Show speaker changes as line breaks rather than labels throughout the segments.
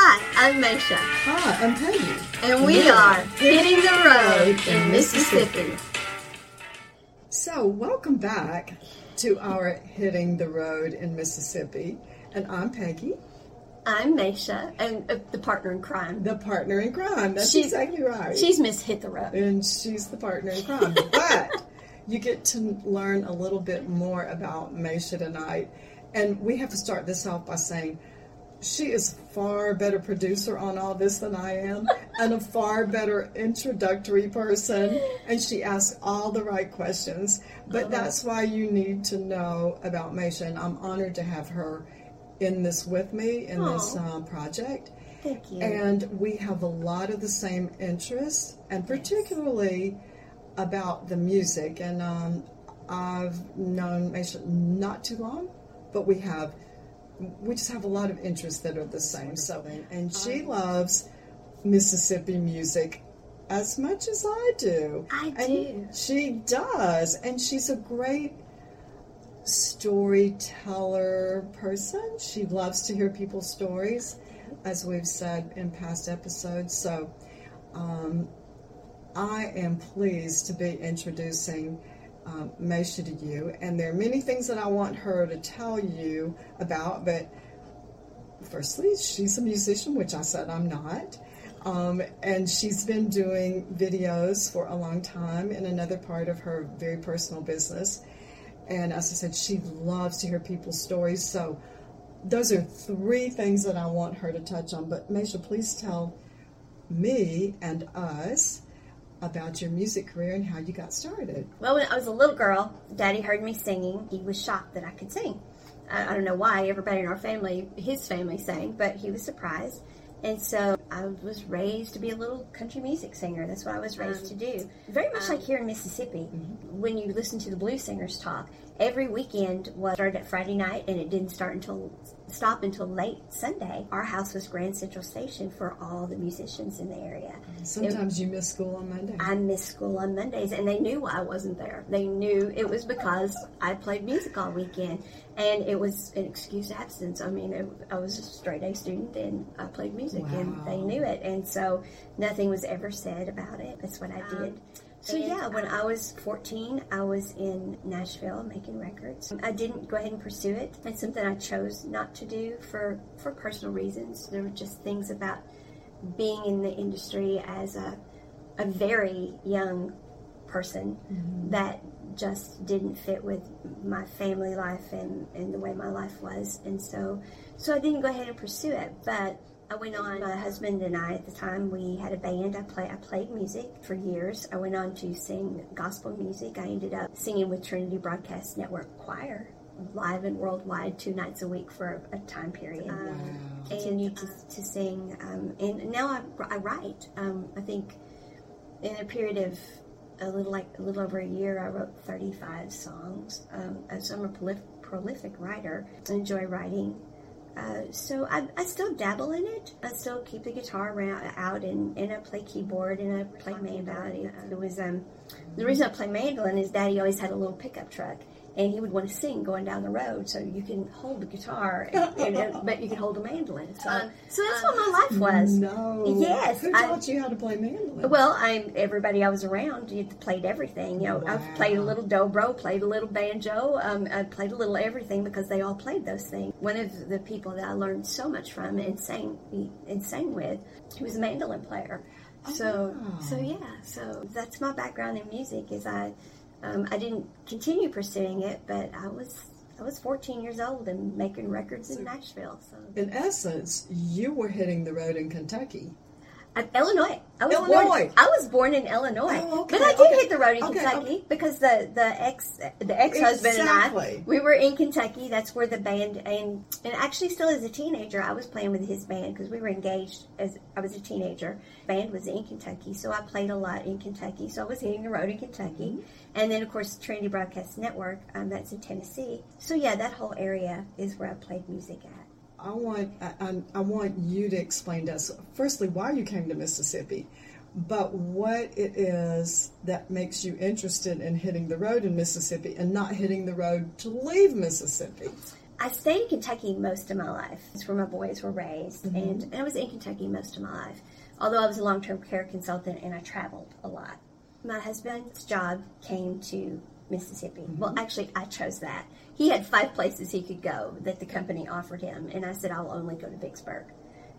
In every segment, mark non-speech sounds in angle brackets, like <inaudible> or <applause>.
Hi, I'm Meshea.
Hi, I'm Peggy.
And we
Yeah.
are hitting the road in Mississippi.
So, welcome back to our Hitting the Road in Mississippi. And I'm Peggy,
I'm Meshea, and uh, the partner in crime.
the partner in crime. That's
She's-
exactly right.
She's Miss Hit the Road.
and she's the partner in crime. <laughs> but you get to learn a little bit more about Meshea tonight. And we have to start this off by saying she is far better producer on all this than I am, and a far better introductory person. And she asks all the right questions. But that's why you need to know about Meshea. And I'm honored to have her in this with me in this
Aw.
uh, project.
Thank you.
And we have a lot of the same interests, and particularly about the music. And um, I've known Meshea not too long, but we have we just have a lot of interests that are the same. So, and she loves Mississippi music as much as I do.
I
And
do.
She does, and she's a great storyteller person. She loves to hear people's stories, as we've said in past episodes. So um, I am pleased to be introducing um, Meshea to you. And there are many things that I want her to tell you about, but firstly, she's a musician, which I said I'm not. Um, and she's been doing videos for a long time in another part of her very personal business. And as I said, she loves to hear people's stories. So those are three things that I want her to touch on. But Meshea, please tell me and us about your music career and how you got started.
Well, when I was a little girl, Daddy heard me singing. He was shocked that I could sing. I, don't know why. Everybody in our family, his family, sang, but he was surprised. And so I was raised to be a little country music singer. That's what I was raised to um, do. Very much like um, here in Mississippi, mm-hmm. when you listen to the blues singers talk, every weekend was started at Friday night, and it didn't start until stop until late Sunday. Our house was Grand Central Station for all the musicians in the area. Mm-hmm.
Sometimes you miss school on Monday.
I miss school on Mondays, and they knew I wasn't there. They knew it was because I played music all weekend, and it was an excused absence. I mean, it, I was a straight A student, and I played music, and they knew it, and so nothing was ever said about it. That's what I did. So yeah, when uh, I was 14, I was in Nashville making records. I didn't go ahead and pursue it. It's something I chose not to do for for personal reasons. There were just things about being in the industry as a a very young person that just didn't fit with my family life and, and the way my life was. And so so I didn't go ahead and pursue it but I went on my husband and I at the time we had a band. I play I played music for years. I went on to sing gospel music. I ended up singing with Trinity Broadcast Network Choir live and worldwide two nights a week for a, time period. Um, continued to, to sing um, and now I, I write. Um, I think in a period of a little like a little over a year, I wrote 35 songs. Um, so I'm a prolif- prolific writer. I enjoy writing. Uh, so I, I still dabble in it. I still keep the guitar around, out and, and I play keyboard and I play mandolin. It was um, the reason I play mandolin is Daddy always had a little pickup truck. And he would want to sing going down the road, so you can hold the guitar, and, and, but you can hold a mandolin. So, so that's what my life was.
No.
Yes,
Who
I-
taught you how to play mandolin?
Well, I'm everybody I was around you played everything. You know,
Wow.
I've played a little dobro, played a little banjo, um, I played a little everything because they all played those things. One of the people that I learned so much from and sang and sang with, he was a mandolin player. So,
Oh.
so yeah, so that's my background in music. Is I, um, I didn't continue pursuing it, but I was. I was 14 years old and making records in Nashville. So,
In essence, you were hitting the road in Kentucky.
Illinois. I was
Illinois.
Born, I was born in Illinois,
Oh, okay,
but I did
okay.
hit the road in
Okay,
Kentucky because the the ex the ex husband and I we were in Kentucky. That's where the band and and actually still as a teenager I was playing with his band because we were engaged as I was a teenager. Band was in Kentucky, so I played a lot in Kentucky. So I was hitting the road in Kentucky,
Mm-hmm.
and then of course Trinity Broadcast Network. Um, that's in Tennessee. So yeah, that whole area is where I played music at.
I want I, I, want you to explain to us firstly why you came to Mississippi, but what it is that makes you interested in hitting the road in Mississippi and not hitting the road to leave Mississippi.
I stayed in Kentucky most of my life. It's where my boys were raised,
Mm-hmm.
and, I was in Kentucky most of my life. Although I was a long term care consultant and I traveled a lot. My husband's job came to Mississippi.
Mm-hmm.
Well, actually, I chose that. He had five places he could go that the company offered him, and I said, I'll only go to Vicksburg.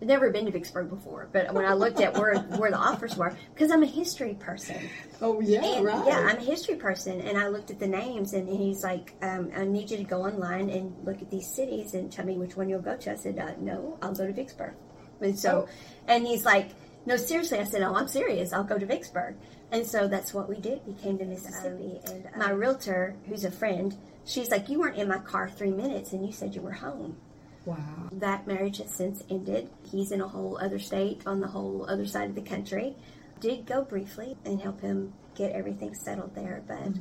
I'd never been to Vicksburg before, but when I looked at where, <laughs> where the offers were, because I'm a history person,
Oh yeah,
and,
right.
Yeah, I'm a history person, and I looked at the names, and he's like, um, "I need you to go online and look at these cities and tell me which one you'll go to." I said, uh, "No, I'll go to Vicksburg." And so, and he's like, "No, seriously." I said, "No, I'm serious. I'll go to Vicksburg." And so that's what we did. We came to Mississippi, and uh, my realtor, who's a friend, she's like, "You weren't in my car three minutes, and you said you were home."
wow.
That marriage has since ended. He's in a whole other state on the whole other side of the country. Did go briefly and help him get everything settled there, but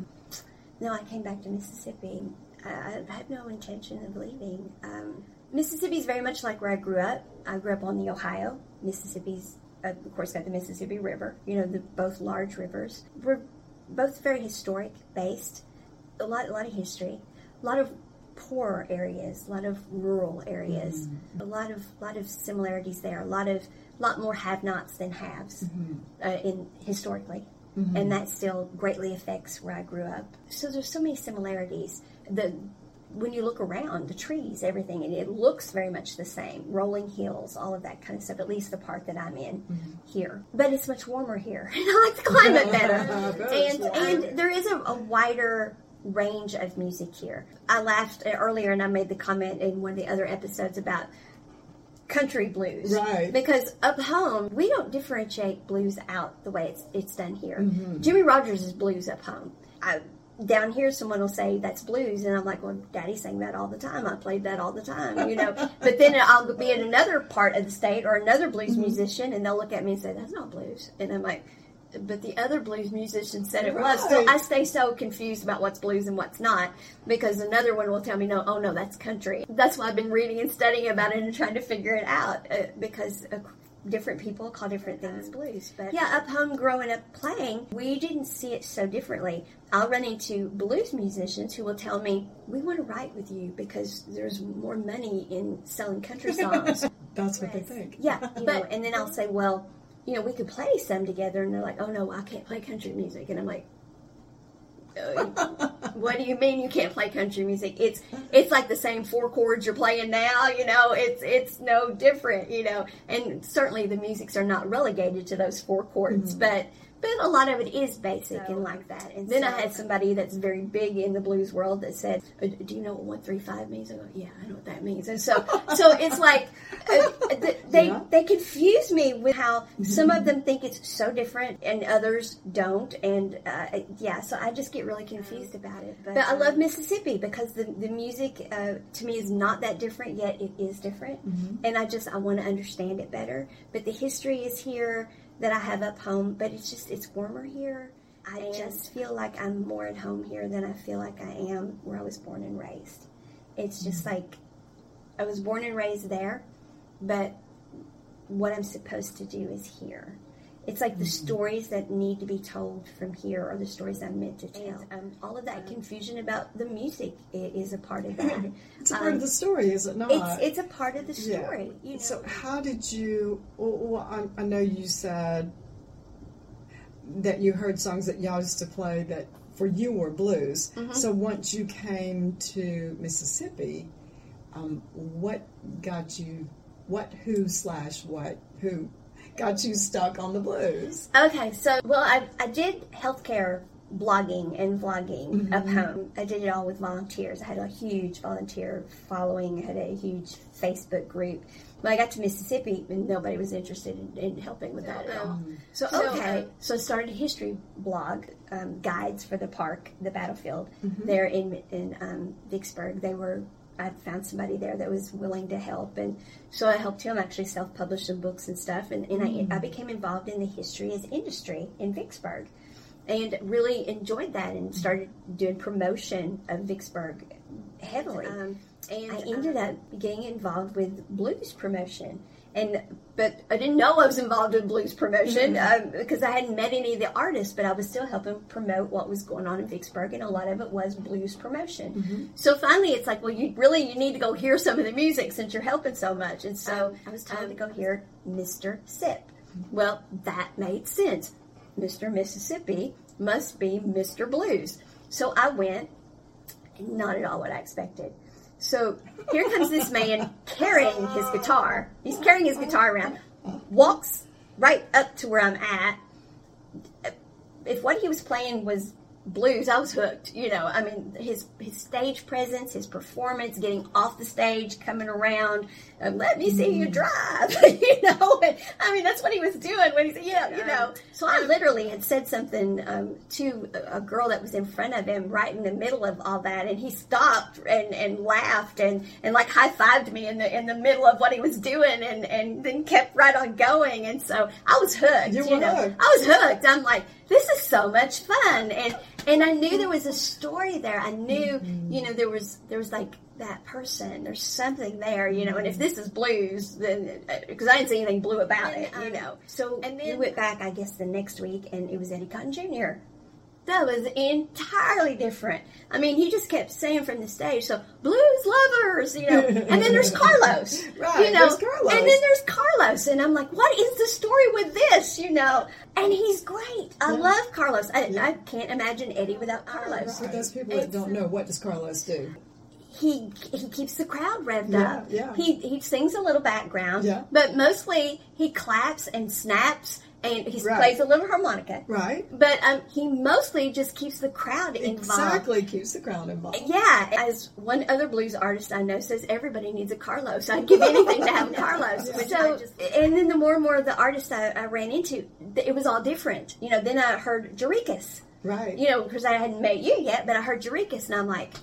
no, I came back to Mississippi. I, I had no intention of leaving. Um, Mississippi is very much like where I grew up. I grew up on the Ohio. Mississippi's, uh, of course, got the Mississippi River. You know, the both large rivers. We're both very historic based. A lot, a lot of history. A lot of poor areas. A lot of rural areas. A lot of, lot of similarities there. A lot of, lot more have-nots than haves. Uh, in historically and that still greatly affects where I grew up. So there's so many similarities. The when you look around, the trees, everything, and it looks very much the same. Rolling hills, all of that kind of stuff. At least the part that I'm in here, but it's much warmer here, <laughs> <laughs> and I like the climate better. And and there is a, a wider range of music here. I laughed earlier, and I made the comment in one of the other episodes about country blues.
Right.
Because up home, we don't differentiate blues out the way it's it's done here.
Mm-hmm.
Jimmy Rogers is blues up home. I, down here, someone will say that's blues, and I'm like, well, Daddy sang that all the time. I played that all the time, you know. <laughs> but then I'll be in another part of the state or another blues
Mm-hmm.
musician, and they'll look at me and say, that's not blues, and I'm like. But the other blues musician said it was. So I stay so confused about what's blues and what's not because another one will tell me, no, oh no, that's country. That's why I've been reading and studying about it and trying to figure it out uh, because uh, different people call different things blues. But yeah, up home growing up playing, we didn't see it so differently. I'll run into blues musicians who will tell me, we want to write with you because there's more money in selling country <laughs> songs.
That's what they think.
Yeah, <laughs> you know, and then I'll say, well, you know, we could play some together, and they're like, oh no, I can't play country music, and I'm like, what do you mean you can't play country music? It's it's like the same four chords you're playing now, you know. It's it's no different, you know. And certainly the musics are not relegated to those four chords, mm-hmm. but but a lot of it is basic and like that. And then I had somebody that's very big in the blues world that said, "Uh, "Do you know what one three five means?" I go, "Yeah, I know what that means." And so <laughs> so it's like uh, <laughs> they
Yeah.
they confuse me with how some of them think it's so different and others don't, and uh, yeah, so I just get really confused about it. But, I love Mississippi because the the music uh, to me is not that different, yet it is different, and I just I want to understand it better. But the history is here that I have up home, but it's just it's warmer here. I just feel like I'm more at home here than I feel like I am where I was born and raised. It's just mm-hmm. like I was born and raised there, but what I'm supposed to do is here. It's like the stories that need to be told from here are the stories I'm meant to tell. um, all of that confusion about the music is a part of that. <laughs>
It's a part
Um,
of the story, is it not?
it's it's a part of the
Yeah.
story. You know?
So, how did you? Well, well, I, I know you said that you heard songs that y'all used to play that for you were blues.
Mm-hmm.
So, once you came to Mississippi, um, what got you? What who slash what who got you stuck on the blues?
Okay, so well, I, I did healthcare blogging and vlogging up home. I did it all with volunteers. I had a huge volunteer following. I had a huge Facebook group. When I got to Mississippi, and nobody was interested in, in helping with that at all. So okay, so I started a history blog, um, guides for the park, the battlefield there in in um, Vicksburg. They were. I found somebody there that was willing to help, and so I helped him actually self-publish some books and stuff. And, and I, I mm-hmm. became involved in the history as industry in Vicksburg, and really enjoyed that, and mm-hmm. started doing promotion of Vicksburg heavily. Um, and I ended um, up getting involved with blues promotion. And but I didn't know I was involved in blues promotion
Mm-hmm.
um, because I hadn't met any of the artists, but I was still helping promote what was going on in Vicksburg, and a lot of it was blues promotion.
Mm-hmm.
So finally, it's like, well, you really you need to go hear some of the music since you're helping so much, and so I was told to go hear Mr. Sipp. Well, that made sense. Mr. Mississippi must be Mr. Blues. So I went, not at all what I expected. So here comes this man carrying his guitar. He's carrying his guitar around, walks right up to where I'm at. If what he was playing was blues, I was hooked. You know, I mean, his his stage presence, his performance, getting off the stage, coming around, um, let me see you drive. <laughs> you know, and, that's what he was doing when he said, yeah, you know. So I literally had said something um, to a a girl that was in front of him right in the middle of all that, and he stopped and, and laughed and, and like high fived me in the in the middle of what he was doing, and, and then kept right on going. And so I was hooked.
You
You,
were
know,
hooked.
I was hooked. I'm like, this is so much fun, and and I knew there was a story there. I knew,
Mm-hmm.
you know, there was there was like that person. There's something there, you know. And if this is blues, then uh, because I didn't see anything blue about it, you um, know. So and then we went back, I guess, the next week, and it was Eddie Cotton Jr. That was entirely different. I mean, he just kept saying from the stage, so blues lovers, you know, <laughs> and then there's Carlos,
Right,
you know,
there's Carlos.
and then there's Carlos, and I'm like, what is the story with this, you know? And he's great. I love Carlos. I, I can't imagine Eddie without Carlos.
For those people that don't know, what does Carlos do?
He he keeps the crowd revved
Yeah,
up.
yeah.
He he sings a little background,
Yeah.
but mostly he claps and snaps, and he
Right.
plays a little harmonica.
Right?
But um, he mostly just keeps the crowd involved.
Exactly, keeps the crowd involved.
Yeah, as one other blues artist I know says, everybody needs a Carlos. I'd give anything to have a <laughs> Carlos. So, and then the more and more of the artists I, I ran into, it was all different. You know, then I heard Jarekus.
Right.
You know, because I hadn't met you yet, but I heard Jarekus, and I'm like,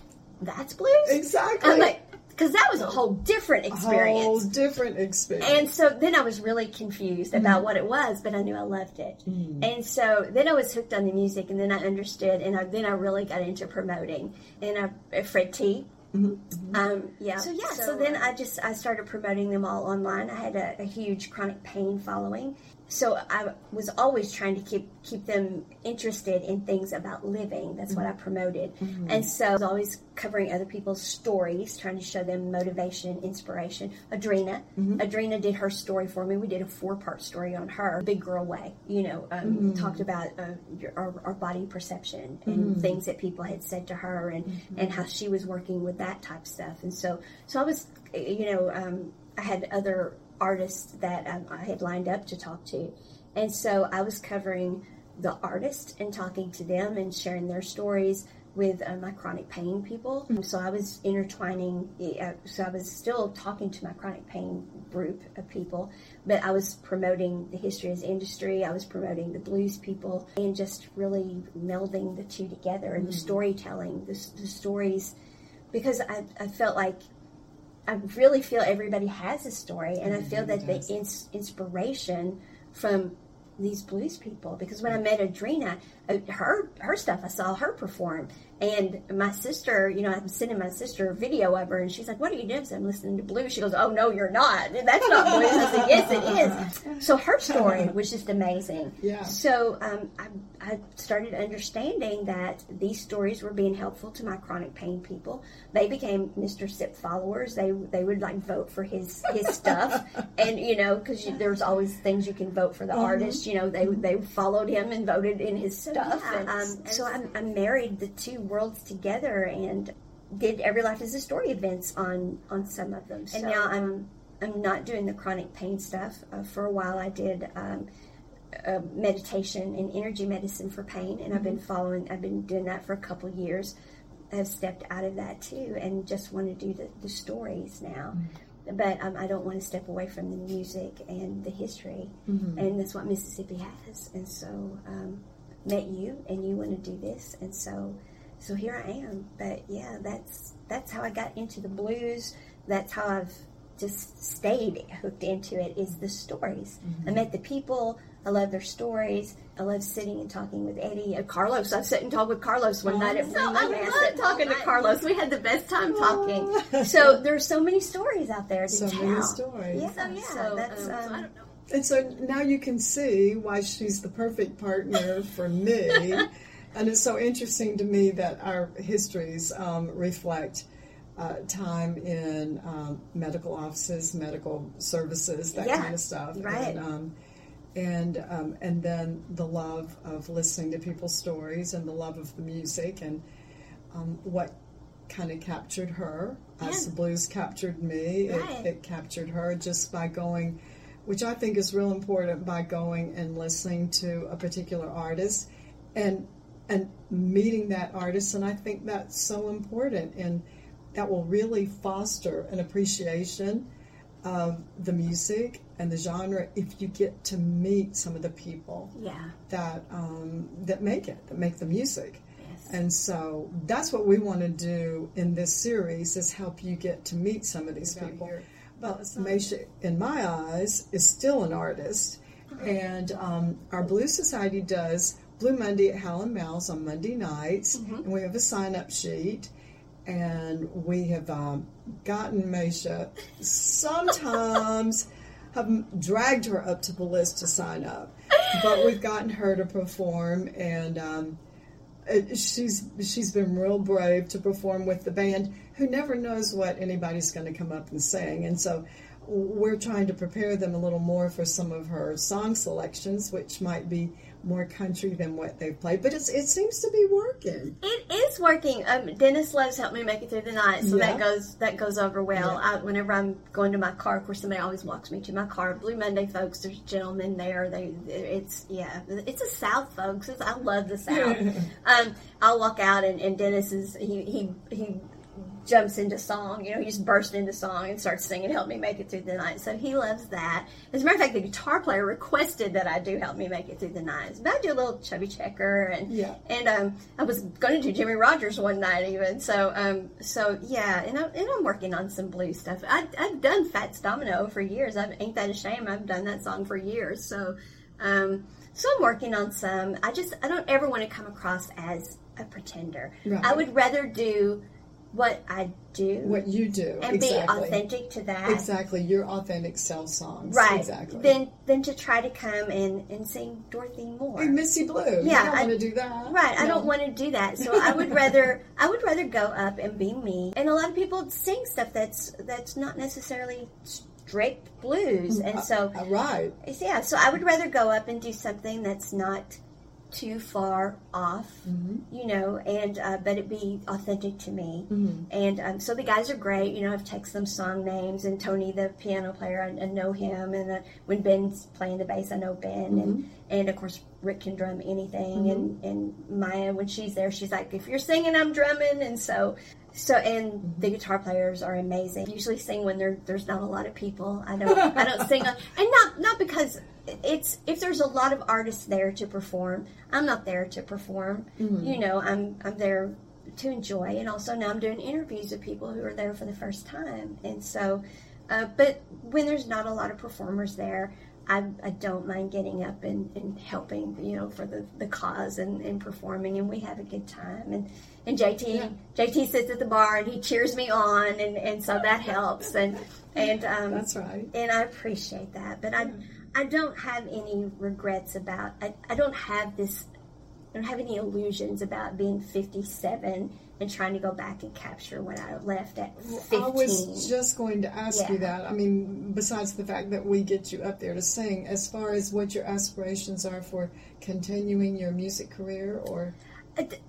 that's blues.
Exactly.
I'm like, because that was a whole different experience.
Whole different experience.
And so then I was really confused about mm-hmm. what it was, but I knew I loved it. Mm. And so then I was hooked on the music, and then I understood, and I, then I really got into promoting. And I, uh, Fred T. Mm-hmm. Mm-hmm. Um, yeah. So yeah. So, then uh, I just I started promoting them all online. I had a, a huge chronic pain following, so I was always trying to keep keep them interested in things about living. That's what I promoted, and so I was always covering other people's stories, trying to show them motivation, and inspiration. Adrena, Adrena did her story for me. We did a four part story on her, Big Girl Way. You know, um, talked about uh, your, our, our body perception and things that people had said to her, and and how she was working with that type of stuff. And so, so I was, you know, um, I had other artists that um, I had lined up to talk to, and so I was covering the artist and talking to them and sharing their stories with uh, my chronic pain people. So I was intertwining. Uh, so I was still talking to my chronic pain group of people, but I was promoting the history as industry. I was promoting the blues people, and just really melding the two together and the storytelling, the, the stories, because I, I felt like I really feel everybody has a story, and I mm-hmm, feel that the ins- inspiration from these blues people. Because when I met Adrena, her her stuff, I saw her perform, and my sister, you know, I'm sending my sister a video of her, and she's like, "What are you doing?" Said, "I'm listening to blues." She goes, "Oh no, you're not. That's not blues." I said, "Yes, it is." So her story was just amazing.
Yeah.
So um, I, I started understanding that these stories were being helpful to my chronic pain people. They became Mr. Sipp followers. They they would like vote for his his stuff, <laughs> and you know because there's always things you can vote for the artist. You know they they followed him and voted in his stuff. And, um, so I, I married the two worlds together and did Every Life is a Story events on on some of them. And now I'm I'm not doing the chronic pain stuff. Uh, for a while, I did. Um, uh, meditation and energy medicine for pain, and I've been following. I've been doing that for a couple years. I've stepped out of that too, and just want to do the, the stories now. But um, I don't want to step away from the music and the history, and that's what Mississippi has. And so, um, met you, and you want to do this, and so, so here I am. But yeah, that's that's how I got into the blues. That's how I've just stayed hooked into it. Is the stories. I met the people. I love their stories. I love sitting and talking with Eddie. And Carlos, I've sat and talked with Carlos one night at
so
Blue Monday. I
love
sat talking to. Carlos. We had the best time talking. so there's so many stories out there to
So
tell.
many stories.
Yeah,
So yeah,
so that's
um, so
um,
I don't know.
And so now you can see why she's the perfect partner for me. <laughs> and it's so interesting to me that our histories um, reflect uh, time in um, medical offices, medical services, that
Yeah,
kind of stuff.
right.
And, um, and um, and then the love of listening to people's stories and the love of the music and um, what kind of captured her as the blues captured me.
Right.
It, it captured her just by going, which I think is real important, by going and listening to a particular artist and and meeting that artist. And I think that's so important, and that will really foster an appreciation of the music and the genre if you get to meet some of the people
yeah.
that um, that make it, that make the music.
Yes.
And so that's what we want to do in this series is help you get to meet some of these people. But Meshea, in my eyes, is still an artist. And um, our Blue Society does Blue Monday at Hal & Mal's on Monday nights. And we have a sign up sheet. And we have um, gotten Meshea sometimes <laughs> have dragged her up to the list to sign up. But we've gotten her to perform and um, Uh, she's she's been real brave to perform with the band who never knows what anybody's going to come up and sing. And so we're trying to prepare them a little more for some of her song selections which might be more country than what they've played but it's, it seems to be working
It is working. Um, Dennis loves helping me make it through the night, so that goes that goes over well.
Yeah.
I, whenever I'm going to my car, of course, somebody always walks me to my car. Blue Monday, folks, there's gentlemen there. They, it's yeah, it's a South, folks. It's, I love the South. <laughs> um, I'll walk out, and, and Dennis is he he he jumps into song. You know, he just bursts into song and starts singing, "Help me make it through the night." So he loves that. As a matter of fact, the guitar player requested that I do "Help Me Make It Through the Night." But I do a little chubby checker, and
Yeah.
and um, I was going to do Jimmy Rogers one night even. So um, so yeah, and, I, and I'm working on some blues stuff. I, I've done Fats Domino for years. I ain't that a shame. I've done that song for years. So um, so I'm working on some. I just I don't ever want to come across as a pretender.
Right.
I would rather do what I do
what you do
and
exactly
be authentic to that.
exactly your authentic self songs
Right.
exactly
Then then to try to come and, and sing Dorothy Moore.
Hey, Misty Blue.
Yeah, I-
want to do that.
Right, I don't want to do that. So I would <laughs> rather I would rather go up and be me. And a lot of people sing stuff that's that's not necessarily strict blues. And so
Uh, right.
yeah, so I would rather go up and do something that's not too far off, you know, and uh, but it be authentic to me. And um, so the guys are great. You know, I've texted them song names, and Tony, the piano player, I, I know him. And uh, when Ben's playing the bass, I know Ben. And and of course Rick can drum anything. And and Maya, when she's there, she's like, if you're singing, I'm drumming. And so. So and the guitar players are amazing. Usually sing when there there's not a lot of people. I don't I don't sing on, <laughs> and not not because it's if there's a lot of artists there to perform. I'm not there to perform. You know, I'm I'm there to enjoy, and also now I'm doing interviews with people who are there for the first time, and so. Uh, but when there's not a lot of performers there, I, I don't mind getting up and, and helping, you know, for the, the cause and, and performing, and we have a good time. And and JT JT sits at the bar and he cheers me on, and, and so that helps. And and um,
That's right.
and I appreciate that. But I I don't have any regrets about. I, I don't have this. I don't have any illusions about being 57 and trying to go back and capture what I left at 15.
I was just going to ask you that. I mean, besides the fact that we get you up there to sing, as far as what your aspirations are for continuing your music career, or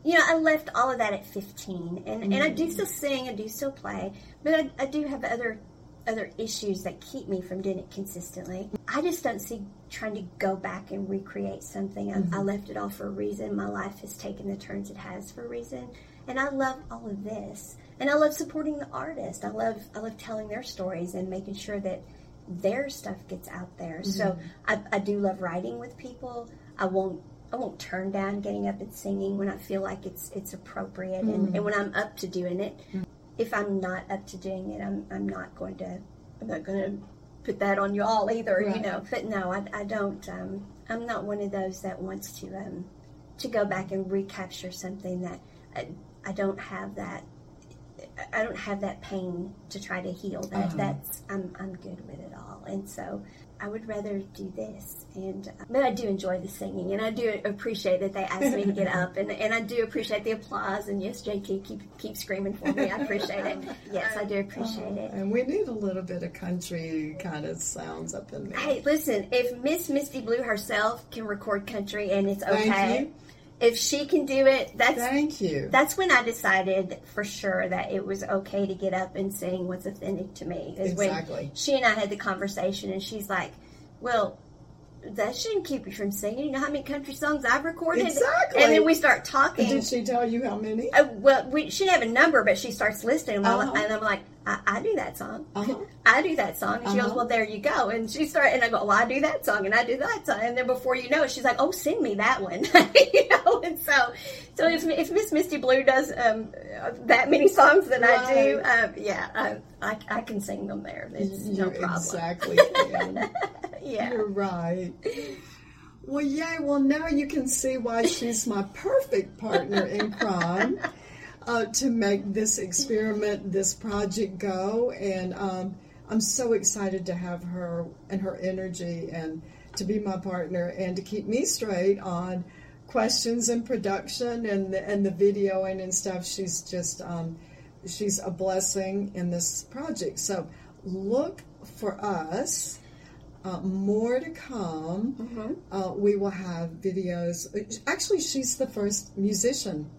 you know, I left all of that at 15, and, and I do mm. still sing, I do still play, but I, I do have other other issues that keep me from doing it consistently. I just don't see trying to go back and recreate something. I, I mm-hmm. left it all for a reason. My life has taken the turns it has for a reason, and I love all of this. And I love supporting the artist. I love I love telling their stories and making sure that their stuff gets out there. So I, I do love writing with people. I won't I won't turn down getting up and singing when I feel like it's it's appropriate and, and when I'm up to doing it. If I'm not up to doing it, I'm I'm not going to I'm not going to put that on you all either,
Right.
you know. But no, I, I don't. Um, I'm not one of those that wants to um, to go back and recapture something that I, I don't have that. I don't have that pain to try to heal. That
Uh-huh.
that's I'm I'm good with it all, and so I would rather do this. And uh, but I do enjoy the singing, and I do appreciate that they asked me to get up, and and I do appreciate the applause. And yes, JT, keep keep screaming for me. I appreciate it. <laughs> Yes, I do appreciate it.
And we need a little bit of country kind of sounds up in there.
Hey, listen, if Miss Misty Blue herself can record country and it's okay. If she can do it, that's
Thank you.
that's when I decided for sure that it was okay to get up and sing what's authentic to me. Is
Exactly.
when she and I had the conversation, and she's like, "Well." That shouldn't keep you from singing. You know how many country songs I've recorded?
Exactly.
And then we start talking.
Did she tell you how many?
Uh, well, we, she didn't have a number, but she starts listing them,
Uh-huh.
and I'm like, I, I do that song.
Uh-huh. <laughs>
I do that song. And she goes,
Uh-huh.
Well, there you go. And she started, and I go, Well, I do that song, and I do that song. And then before you know it, she's like, Oh, sing me that one. <laughs> you know, and so, so if, if Miss Misty Blue does um, that many songs that I do, um, yeah, I, I, I can sing them there. It's
you
no problem.
exactly. <laughs>
Yeah.
You're right. <laughs> Well, yay. Well, now you can see why she's my perfect partner in crime uh, to make this experiment, this project go. And um, I'm so excited to have her and her energy and to be my partner and to keep me straight on questions and production and the, and the videoing and stuff. She's just, um, she's a blessing in this project. So look for us. Uh, more to come. Uh, we will have videos. Actually, she's the first musician.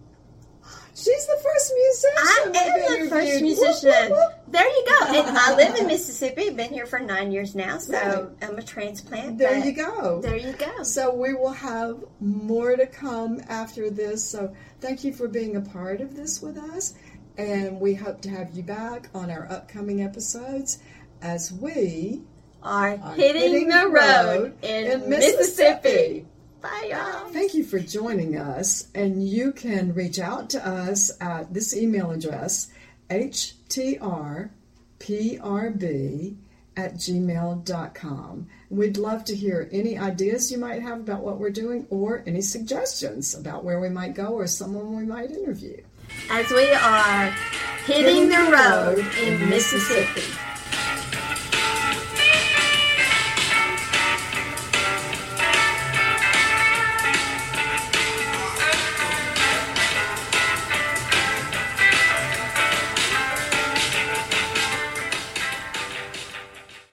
She's the first musician.
I
am
the first musician.
Whoop, whoop, whoop.
There you go. And I live in Mississippi. Been here for nine years now, so
Right.
I'm a transplant.
There you go.
There you go.
So we will have more to come after this. So thank you for being a part of this with us. And we hope to have you back on our upcoming episodes as we
Are
are
hitting, the road, in, Mississippi. Bye, y'all.
Thank you for joining us. And you can reach out to us at this email address, htrprb at gmail.com. We'd love to hear any ideas you might have about what we're doing or any suggestions about where we might go or someone we might interview.
As we are hitting the road in Mississippi.